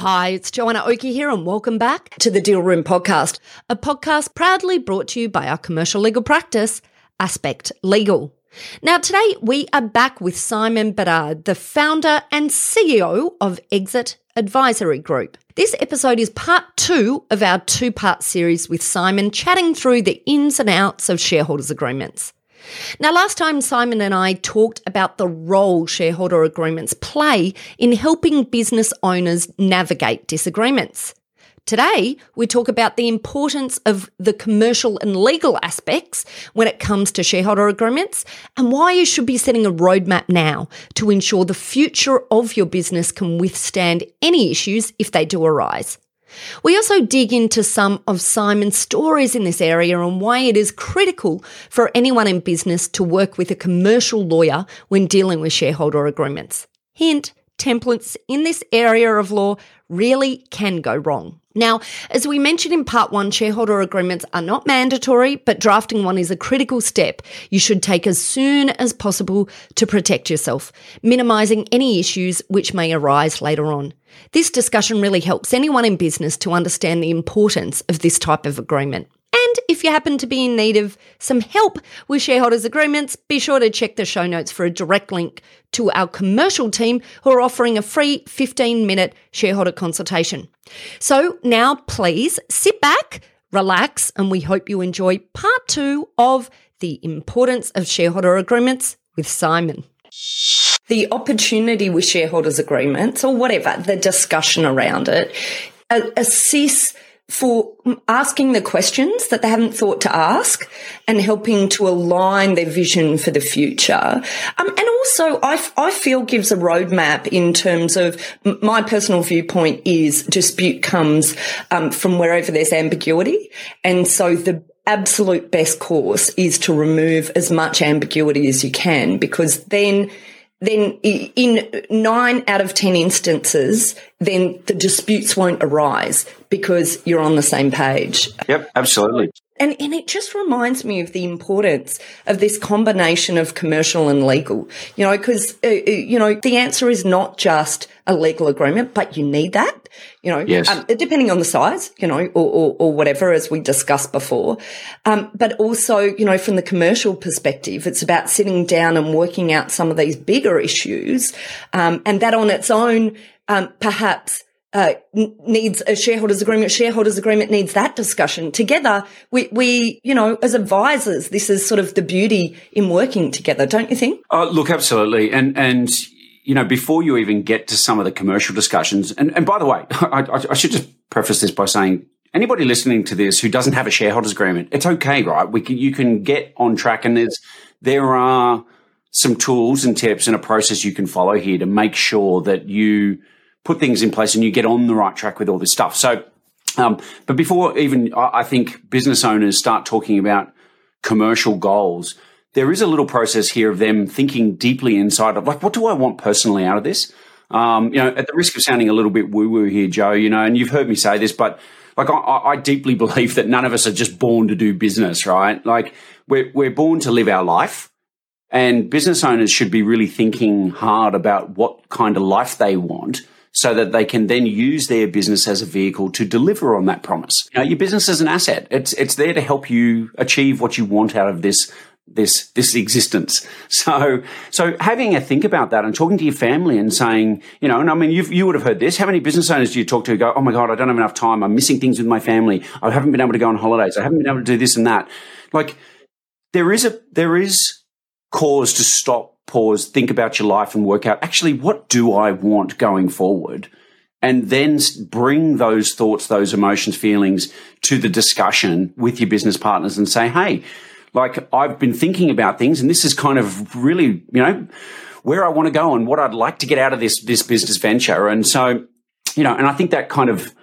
Hi, it's Joanna Oakey here, and welcome back to the Deal Room Podcast, a podcast proudly brought to you by our commercial legal practice, Aspect Legal. Now, today we are back with Simon Bedard, the founder and CEO of Exit Advisory Group. This episode is part two of our two part series with Simon chatting through the ins and outs of shareholders' agreements. Now, last time Simon and I talked about the role shareholder agreements play in helping business owners navigate disagreements. Today, we talk about the importance of the commercial and legal aspects when it comes to shareholder agreements and why you should be setting a roadmap now to ensure the future of your business can withstand any issues if they do arise. We also dig into some of Simon's stories in this area and why it is critical for anyone in business to work with a commercial lawyer when dealing with shareholder agreements. Hint, templates in this area of law really can go wrong. Now, as we mentioned in part one, shareholder agreements are not mandatory, but drafting one is a critical step you should take as soon as possible to protect yourself, minimizing any issues which may arise later on. This discussion really helps anyone in business to understand the importance of this type of agreement. And if you happen to be in need of some help with shareholders agreements, be sure to check the show notes for a direct link to our commercial team who are offering a free 15 minute shareholder consultation. So now please sit back, relax, and we hope you enjoy part two of the importance of shareholder agreements with Simon. The opportunity with shareholders agreements or whatever, the discussion around it, assess for asking the questions that they haven't thought to ask and helping to align their vision for the future. Um, and also, I, I feel gives a roadmap in terms of my personal viewpoint is dispute comes um, from wherever there's ambiguity. And so the absolute best course is to remove as much ambiguity as you can because then then in nine out of 10 instances, then the disputes won't arise because you're on the same page. Yep, absolutely. And, and it just reminds me of the importance of this combination of commercial and legal, you know, because, uh, you know, the answer is not just a legal agreement, but you need that, you know, yes. um, depending on the size, you know, or, or, or whatever, as we discussed before. Um, but also, you know, from the commercial perspective, it's about sitting down and working out some of these bigger issues. Um, and that on its own, um, perhaps uh, needs a shareholders agreement. Shareholders agreement needs that discussion together. We, we, you know, as advisors, this is sort of the beauty in working together, don't you think? Uh, look, absolutely. And, and, you know, before you even get to some of the commercial discussions, and, and by the way, I, I should just preface this by saying anybody listening to this who doesn't have a shareholders agreement, it's okay, right? We can, you can get on track and there's, there are some tools and tips and a process you can follow here to make sure that you, put things in place and you get on the right track with all this stuff. So, um, but before even I think business owners start talking about commercial goals, there is a little process here of them thinking deeply inside of like, what do I want personally out of this? Um, you know, at the risk of sounding a little bit woo woo here, Joe, you know, and you've heard me say this, but like I, I deeply believe that none of us are just born to do business, right? Like we're, we're born to live our life. And business owners should be really thinking hard about what kind of life they want so that they can then use their business as a vehicle to deliver on that promise. Know, your business is an asset. It's it's there to help you achieve what you want out of this this this existence. So so having a think about that and talking to your family and saying, you know, and I mean you you would have heard this. How many business owners do you talk to who go, "Oh my god, I don't have enough time. I'm missing things with my family. I haven't been able to go on holidays. I haven't been able to do this and that." Like there is a there is cause to stop pause, think about your life and work out actually what do I want going forward? And then bring those thoughts, those emotions, feelings to the discussion with your business partners and say, Hey, like I've been thinking about things and this is kind of really, you know, where I want to go and what I'd like to get out of this, this business venture. And so, you know, and I think that kind of,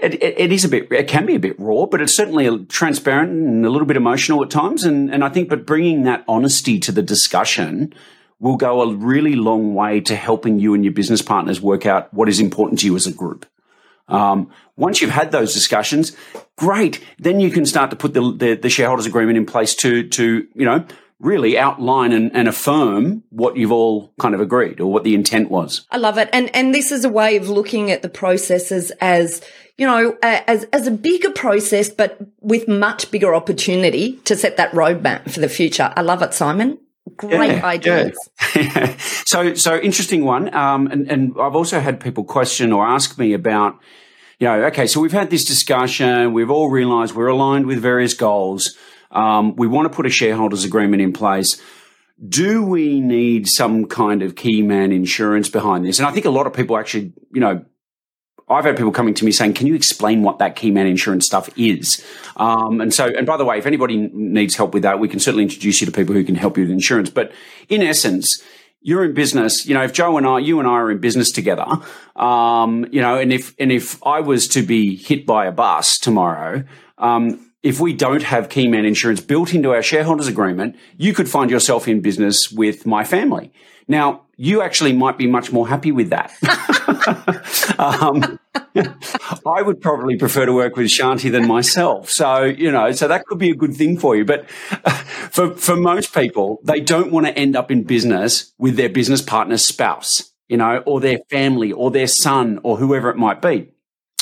it, it, it is a bit, it can be a bit raw, but it's certainly transparent and a little bit emotional at times. And, and I think, but bringing that honesty to the discussion will go a really long way to helping you and your business partners work out what is important to you as a group. Um, once you've had those discussions, great. Then you can start to put the, the, the shareholders agreement in place to, to, you know, really outline and, and, affirm what you've all kind of agreed or what the intent was. I love it. And, and this is a way of looking at the processes as, you know, as, as a bigger process, but with much bigger opportunity to set that roadmap for the future. I love it, Simon. Great yeah, ideas. Yeah. so, so interesting one. Um, and, and I've also had people question or ask me about, you know, okay, so we've had this discussion. We've all realized we're aligned with various goals. Um, we want to put a shareholders agreement in place. Do we need some kind of key man insurance behind this? And I think a lot of people actually, you know, I've had people coming to me saying, "Can you explain what that key man insurance stuff is?" Um, and so, and by the way, if anybody needs help with that, we can certainly introduce you to people who can help you with insurance. But in essence, you're in business. You know, if Joe and I, you and I are in business together, um, you know, and if and if I was to be hit by a bus tomorrow, um, if we don't have key man insurance built into our shareholders agreement, you could find yourself in business with my family. Now, you actually might be much more happy with that. um, I would probably prefer to work with Shanti than myself. So, you know, so that could be a good thing for you. But for, for most people, they don't want to end up in business with their business partner's spouse, you know, or their family or their son or whoever it might be.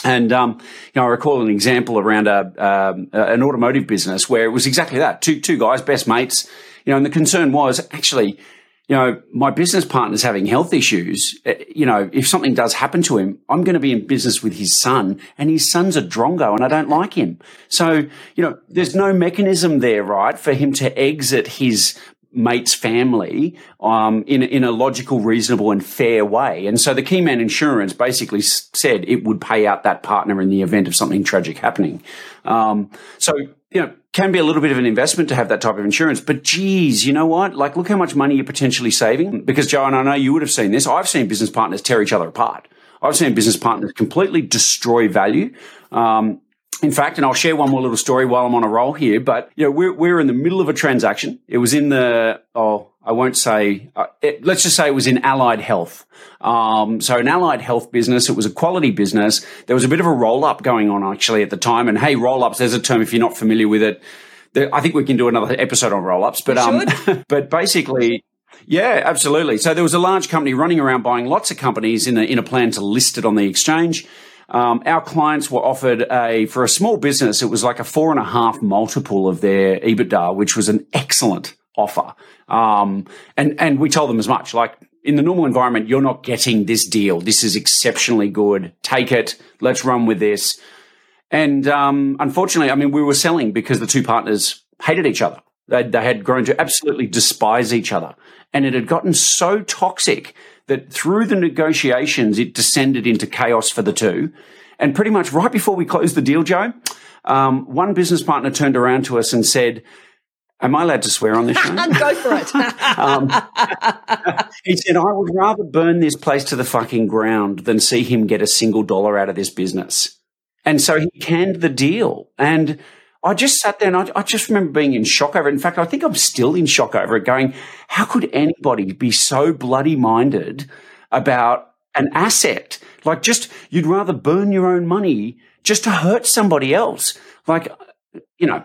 And um, you know, I recall an example around a um, an automotive business where it was exactly that two two guys, best mates. You know, and the concern was actually, you know, my business partner's having health issues. Eh, you know, if something does happen to him, I'm going to be in business with his son, and his son's a drongo, and I don't like him. So, you know, there's no mechanism there, right, for him to exit his mate's family um, in, in a logical, reasonable, and fair way. And so the Keyman Insurance basically said it would pay out that partner in the event of something tragic happening. Um, so, you know, can be a little bit of an investment to have that type of insurance. But geez, you know what? Like, look how much money you're potentially saving. Because, Joe, and I know you would have seen this. I've seen business partners tear each other apart. I've seen business partners completely destroy value. Um, in fact, and I'll share one more little story while I'm on a roll here, but you know, we're, we're in the middle of a transaction. It was in the, oh, I won't say, uh, it, let's just say it was in allied health. Um, so an allied health business, it was a quality business. There was a bit of a roll up going on actually at the time. And hey, roll ups, there's a term if you're not familiar with it. I think we can do another episode on roll ups, but, um, but basically, yeah, absolutely. So there was a large company running around buying lots of companies in a, in a plan to list it on the exchange. Um, our clients were offered a, for a small business, it was like a four and a half multiple of their EBITDA, which was an excellent offer. Um, and, and we told them as much, like in the normal environment, you're not getting this deal. This is exceptionally good. Take it. Let's run with this. And, um, unfortunately, I mean, we were selling because the two partners hated each other. They, they had grown to absolutely despise each other. And it had gotten so toxic that through the negotiations, it descended into chaos for the two. And pretty much right before we closed the deal, Joe, um, one business partner turned around to us and said, Am I allowed to swear on this show? Go for it. um, he said, I would rather burn this place to the fucking ground than see him get a single dollar out of this business. And so he canned the deal. And I just sat there and I, I, just remember being in shock over it. In fact, I think I'm still in shock over it going, how could anybody be so bloody minded about an asset? Like just, you'd rather burn your own money just to hurt somebody else. Like, you know,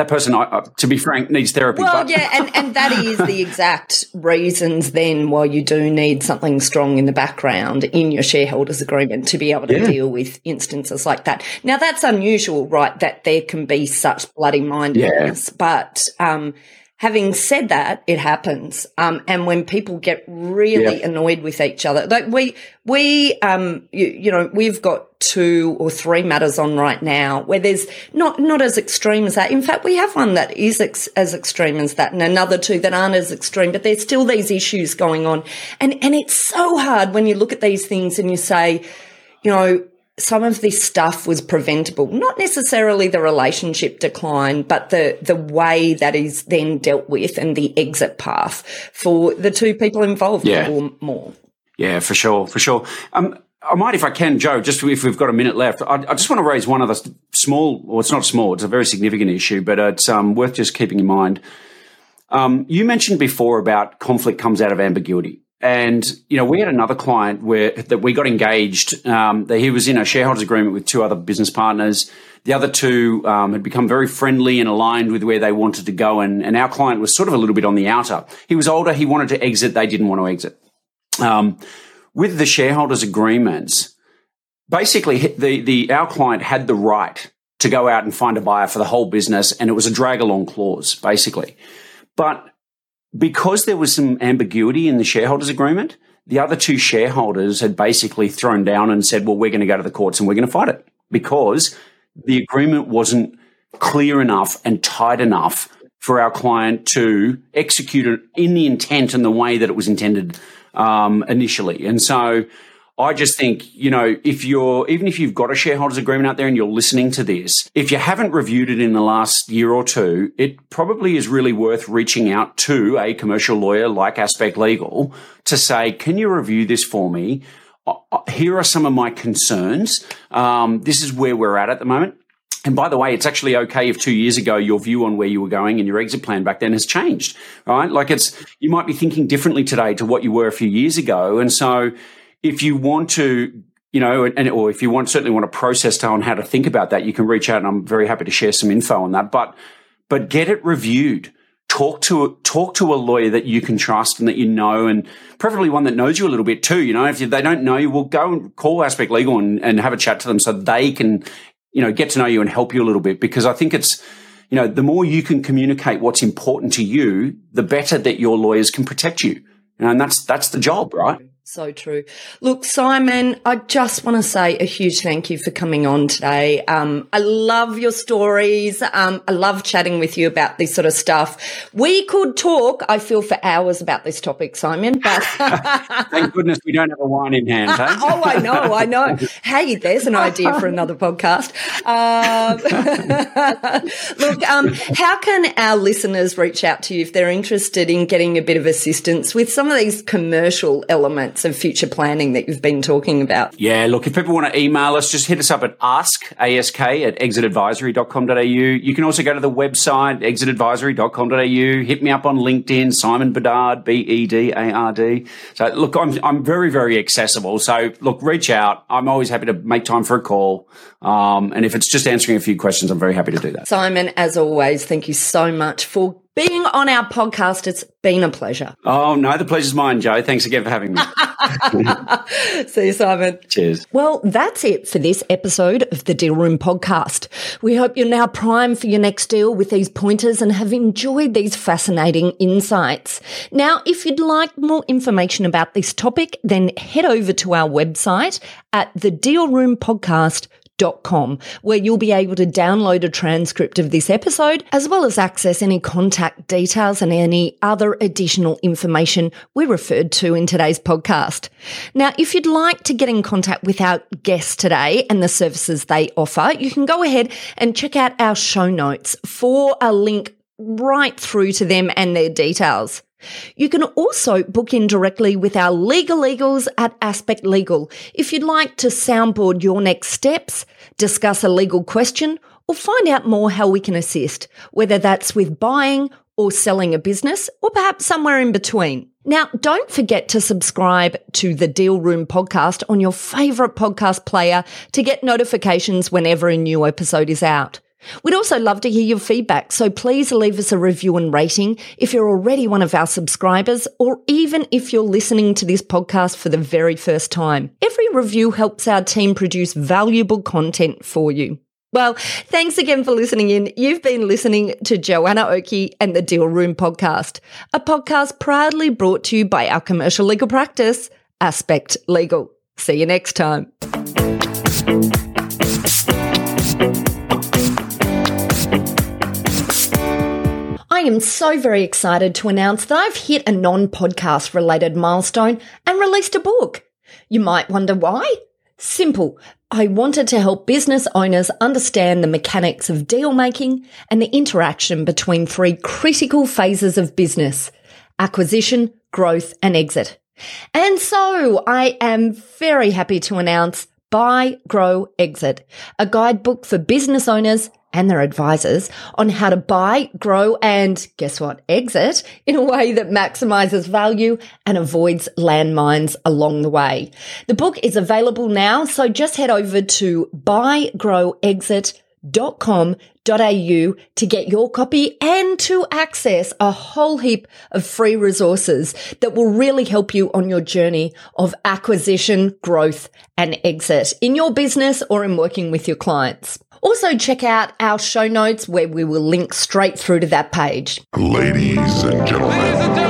that person, to be frank, needs therapy. Well, but. yeah, and, and that is the exact reasons then why you do need something strong in the background in your shareholders agreement to be able to yeah. deal with instances like that. Now, that's unusual, right? That there can be such bloody mindedness, yeah. but um, having said that, it happens. Um, and when people get really yeah. annoyed with each other, like we, we, um, you, you, know, we've got two or three matters on right now where there's not, not as extreme as that. In fact, we have one that is ex- as extreme as that and another two that aren't as extreme, but there's still these issues going on. And, and it's so hard when you look at these things and you say, you know, some of this stuff was preventable. Not necessarily the relationship decline, but the, the way that is then dealt with and the exit path for the two people involved yeah. or more. Yeah, for sure, for sure. Um, I might, if I can, Joe, just if we've got a minute left, I, I just want to raise one other small, well, it's not small, it's a very significant issue, but it's um, worth just keeping in mind. Um, you mentioned before about conflict comes out of ambiguity. And, you know, we had another client where that we got engaged. Um, that he was in a shareholders agreement with two other business partners. The other two um, had become very friendly and aligned with where they wanted to go. And, and our client was sort of a little bit on the outer. He was older. He wanted to exit. They didn't want to exit. Um, with the shareholders agreements, basically the, the, our client had the right to go out and find a buyer for the whole business. And it was a drag along clause, basically. But because there was some ambiguity in the shareholders agreement, the other two shareholders had basically thrown down and said, well, we're going to go to the courts and we're going to fight it because the agreement wasn't clear enough and tight enough for our client to execute it in the intent and the way that it was intended um, initially. And so I just think, you know, if you're, even if you've got a shareholders agreement out there and you're listening to this, if you haven't reviewed it in the last year or two, it probably is really worth reaching out to a commercial lawyer like Aspect Legal to say, can you review this for me? Uh, uh, here are some of my concerns. Um, this is where we're at at the moment. And by the way, it's actually okay if two years ago your view on where you were going and your exit plan back then has changed, right? Like it's, you might be thinking differently today to what you were a few years ago. And so if you want to you know, and, or if you want certainly want to process on how to think about that, you can reach out, and I'm very happy to share some info on that. But but get it reviewed. Talk to talk to a lawyer that you can trust and that you know, and preferably one that knows you a little bit too. You know, if they don't know you, well, go and call Aspect Legal and, and have a chat to them so they can, you know, get to know you and help you a little bit. Because I think it's, you know, the more you can communicate what's important to you, the better that your lawyers can protect you. And that's that's the job, right? So true. Look, Simon, I just want to say a huge thank you for coming on today. Um, I love your stories. Um, I love chatting with you about this sort of stuff. We could talk, I feel, for hours about this topic, Simon, but. Thank goodness we don't have a wine in hand. Hey? oh, I know, I know. Hey, there's an idea for another podcast. Um, look, um, how can our listeners reach out to you if they're interested in getting a bit of assistance with some of these commercial elements? Of future planning that you've been talking about? Yeah, look, if people want to email us, just hit us up at ask, ask at exitadvisory.com.au. You can also go to the website, exitadvisory.com.au. Hit me up on LinkedIn, Simon Bedard, B-E-D-A-R-D. So look, I'm, I'm very, very accessible. So look, reach out. I'm always happy to make time for a call. Um, and if it's just answering a few questions, I'm very happy to do that. Simon, as always, thank you so much for being on our podcast. It's been a pleasure. Oh, no, the pleasure's mine, Joe. Thanks again for having me. See you, Simon. Cheers. Well, that's it for this episode of the Deal Room podcast. We hope you're now primed for your next deal with these pointers and have enjoyed these fascinating insights. Now, if you'd like more information about this topic, then head over to our website at the Deal Room Podcast Com, where you'll be able to download a transcript of this episode, as well as access any contact details and any other additional information we referred to in today's podcast. Now, if you'd like to get in contact with our guests today and the services they offer, you can go ahead and check out our show notes for a link right through to them and their details. You can also book in directly with our legal eagles at Aspect Legal if you'd like to soundboard your next steps, discuss a legal question, or find out more how we can assist, whether that's with buying or selling a business, or perhaps somewhere in between. Now, don't forget to subscribe to the Deal Room podcast on your favorite podcast player to get notifications whenever a new episode is out. We'd also love to hear your feedback, so please leave us a review and rating if you're already one of our subscribers, or even if you're listening to this podcast for the very first time. Every review helps our team produce valuable content for you. Well, thanks again for listening in. You've been listening to Joanna Oakey and the Deal Room podcast, a podcast proudly brought to you by our commercial legal practice, Aspect Legal. See you next time. Am so very excited to announce that I've hit a non podcast related milestone and released a book. You might wonder why? Simple. I wanted to help business owners understand the mechanics of deal making and the interaction between three critical phases of business acquisition, growth, and exit. And so I am very happy to announce Buy, Grow, Exit, a guidebook for business owners and their advisors on how to buy, grow, and guess what? Exit in a way that maximizes value and avoids landmines along the way. The book is available now, so just head over to buygrowexit.com au to get your copy and to access a whole heap of free resources that will really help you on your journey of acquisition, growth and exit in your business or in working with your clients. Also check out our show notes where we will link straight through to that page. Ladies and gentlemen. That will